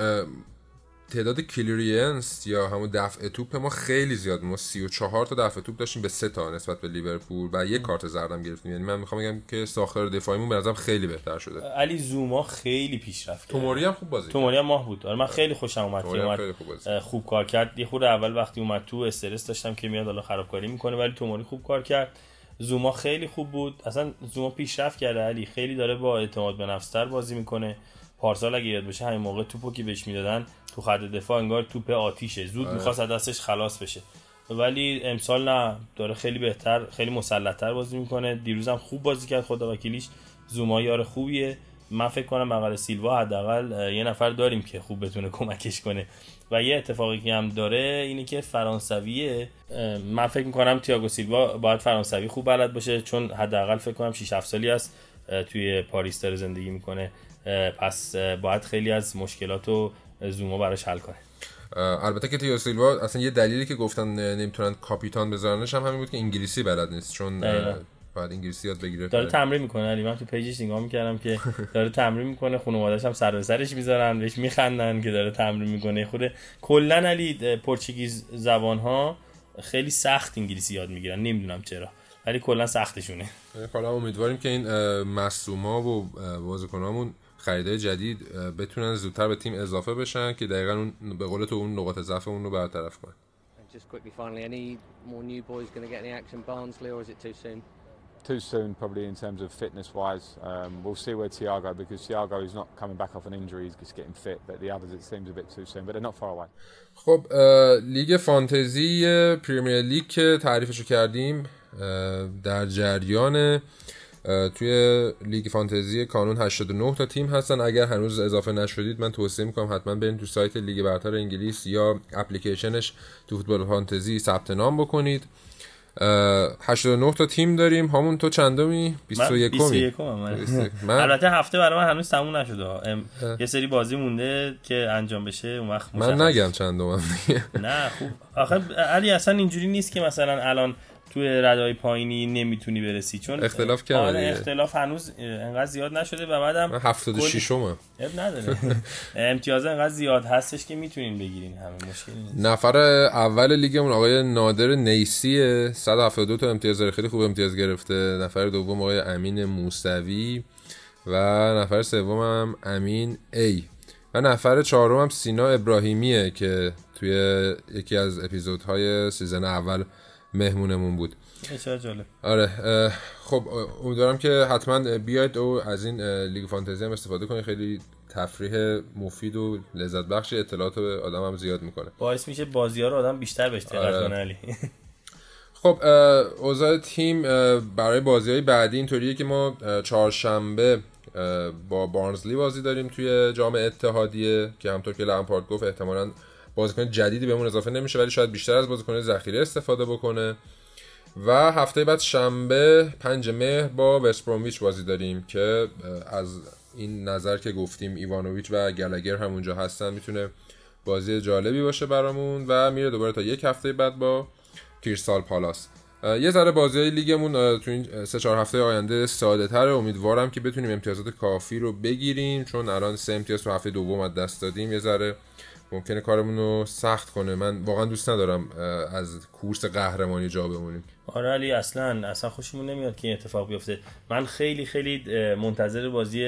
تعداد clearance یا همون دفع توپ ما خیلی زیاد. ما 34 تا دفع توپ داشتیم به سه تا نسبت به لیورپول و یک کارت زردم گرفتیم. یعنی من می‌خوام بگم که ساختار دفاعیمون به نظرم خیلی بهتر شده. علی زوما خیلی پیشرفت توموری هم خوب بازی توموری هم ماه بود. آره من خیلی خوشم اومد که اومد خوب, خوب کار کرد. یه خورده اول وقتی اومد تو استرس داشتم که میاد حالا خرابکاری می‌کنه ولی توموری خوب کار کرد. زوما خیلی خوب بود. اصلا زوما پیشرفت کرده علی. خیلی داره با اعتماد به نفستر بازی می‌کنه. پارسال اگه یاد بشه همین موقع توپو که بهش می‌دادن تو خط دفاع انگار توپ آتیشه. زود آره. می‌خواست از دستش خلاص بشه. ولی امسال نه. داره خیلی بهتر خیلی مسلطتر بازی می‌کنه. دیروزم خوب بازی کرد خدا وکیلیش زوما یار خوبیه. من فکر کنم بغل سیلوا حداقل یه نفر داریم که خوب بتونه کمکش کنه. و یه اتفاقی که هم داره اینه که فرانسویه. من فکر می‌کنم تییاگو سیلوا باید فرانسوی خوب بلد باشه چون حداقل فکر کنم 6 7 سالی است توی پاریس داره زندگی می‌کنه. پس باید خیلی از مشکلات رو زوما براش حل کنه. البته که تیو سیلوا اصلا یه دلیلی که گفتن نمی‌تونن کاپیتان بذارنش هم همین بود که انگلیسی بلد نیست چون باید انگلیسی یاد بگیره. داره تمرین می‌کنه. علی من تو پیجش نگاه می‌کردم که داره تمرین می‌کنه خانواده‌اش هم سر به سرش می‌ذارن بهش میخندن که داره تمرین می‌کنه. خود کلا علی پرتغیز زبان ها خیلی سخت انگلیسی یاد می‌گیرن. نمی‌دونم چرا. ولی کلا سختشونه. حالا امیدواریم که این مصوما و بازیکنامون خریدای جدید بتونن زودتر به تیم اضافه بشن که دقیقا اون به قول تو اون نقاط ضعف اون رو برطرف کنن. Just quickly, finally, any more new boys going to get any action, Barnsley, or is it too soon? too soon probably in terms of fitness wise. Um, we'll see where Thiago because Thiago is not coming back off an injury he's just getting fit but the others it seems a bit too soon but they're not far away. خب لیگ فانتزی پریمیر لیگ که تعریفش رو کردیم در جریان توی لیگ فانتزی کانون 89 تا تیم هستن. اگر هنوز اضافه نشدید من توصیه می‌کنم حتما برید تو سایت لیگ برتر انگلیس یا اپلیکیشنش تو فوتبال فانتزی ثبت نام بکنید. 89 تا تیم داریم. همون تو چندمی؟ 21 21 (laughs) من البته هفته برای من هنوز تموم نشده. یه سری بازی مونده که انجام بشه اون وقت من نگم چندمم نه خوب. آخه علی اصلا اینجوری نیست که مثلا الان توی ردای پایینی نمی‌تونی برسی چون اختلاف کردن آره اختلاف هنوز انقدر زیاد نشده و بعدم من 76 ام نداره. (laughs) امتیاز انقدر زیاد هستش که می‌تونین بگیرین همه مشکل نیست. نفر اول لیگمون آقای نادر نیسی 172 تا امتیاز داره. خیلی خوب امتیاز گرفته. نفر دوم آقای امین موسوی و نفر سوم هم امین ای. و نفر چهارم هم سینا ابراهیمیه که توی یکی از اپیزودهای season اول مهمونمون بود. جالب. آره خب امیدوارم که حتما بیاید و از این لیگ فانتزی هم استفاده کنید. خیلی تفریح مفید و لذت بخش اطلاعات آدم هم زیاد می‌کنه. باعث میشه بازی ها رو آدم بیشتر بهش دقت آره. کنه علی. (laughs) خب اوضاع تیم برای بازی های بعدی اینطوریه که ما چهارشنبه با بارنزلی بازی داریم توی جام اتحادیه که همطور که لامپارد گفت احتمالاً بازیکن جدیدی بهمون اضافه نمیشه ولی شاید بیشتر از بازیکن ذخیره استفاده بکنه. و هفته بعد شنبه پنج مهر با وستبرومیچ بازی داریم که از این نظر که گفتیم ایوانوویچ و گلگر هم اونجا هستن می‌تونه بازی جالبی باشه برامون و میره دوباره تا یک هفته بعد با کریستال پالاس. یه ذره بازی های لیگمون تو این سه چهار هفته آینده ساده تره امیدوارم که بتونیم امتیازات کافی رو بگیریم چون الان سه امتیاز تو هفته دوم از دست دادیم. یه ذره ممکنه کارمون رو سخت کنه. من واقعا دوست ندارم از کورس قهرمانی جا بمونیم. آره علی اصلا اصلا خوشمون نمیاد که این اتفاق بیفته. من خیلی خیلی منتظر بازی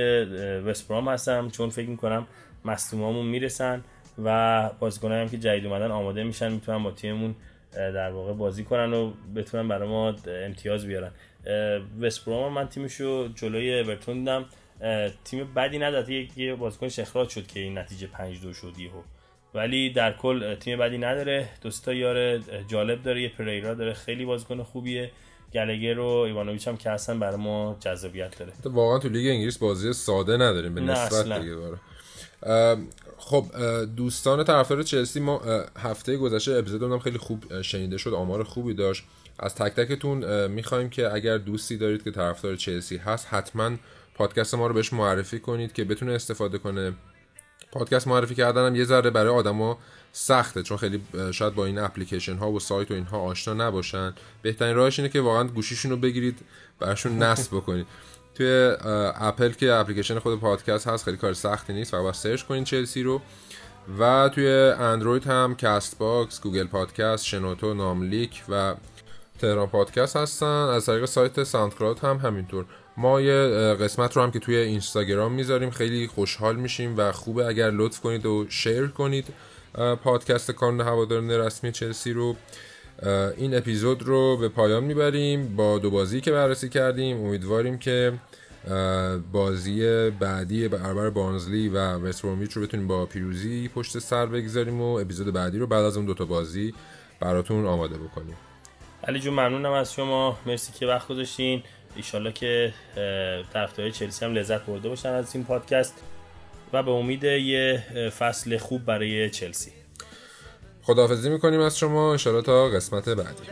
وستبرام هستم چون فکر می‌کنم مصدومامون می‌رسن و بازیکنایی که جدید اومدن آماده میشن. می‌تونن با تیممون در واقع بازی کنن و بتونن برای ما امتیاز بیارن. وستبرام من تیمشو جلوی اورتون دیدم. تیم بدی نداد. یه بازیکن اخراج شد که این نتیجه 5 2 شد یهو. ولی در کل تیم بدی نداره. دوستا یار جالب داره. یه پریرا داره. خیلی بازیکن خوبیه. گلگر و ایوانوویچ هم که اصلا برای ما جذابیت داره. واقعا تو لیگ انگلیس بازی ساده نداریم به نسبت دیگه خب دوستان طرفدار چلسی ما هفته گذشته اپیزود خیلی خوب شنیده شد آمار خوبی داشت. از تک تکتون می‌خوایم که اگر دوستی دارید که طرفدار چلسی هست حتما پادکست ما رو بهش معرفی کنید که بتونه استفاده کنه. پادکست معرفی کردنم یه ذره برای آدما سخته چون خیلی شاید با این اپلیکیشن ها و سایت و اینها آشنا نباشن. بهترین راهش اینه که واقعا گوشیشون رو بگیرید براشون نصب بکنید. توی اپل که اپلیکیشن خود پادکست هست خیلی کار سختی نیست فقط search کنید چلسی رو. و توی اندروید هم کست باکس گوگل پادکست شنوتو ناملیک و تهران پادکست هستن. از طریق سایت ساوند هم همینطور. ما یه قسمت رو هم که توی اینستاگرام می‌ذاریم. خیلی خوشحال میشیم و خوبه اگر لطف کنید و share کنید. پادکست کانون هواداران رسمی چلسی رو. این اپیزود رو به پایان می‌بریم. با دو بازی که بررسی کردیم امیدواریم که بازی بعدی برابر بانزلی و وسترومیچ رو بتونیم با پیروزی پشت سر بگذاریم و اپیزود بعدی رو بعد از اون دوتا بازی براتون آماده بکنیم. علی جون ممنونم از شما. مرسی که وقت گذاشتین. ایشالله که طرفدارای چلسی هم لذت برده باشن از این پادکست و به امید یه فصل خوب برای چلسی. خداحافظی می‌کنیم از شما. انشالله تا قسمت بعدی.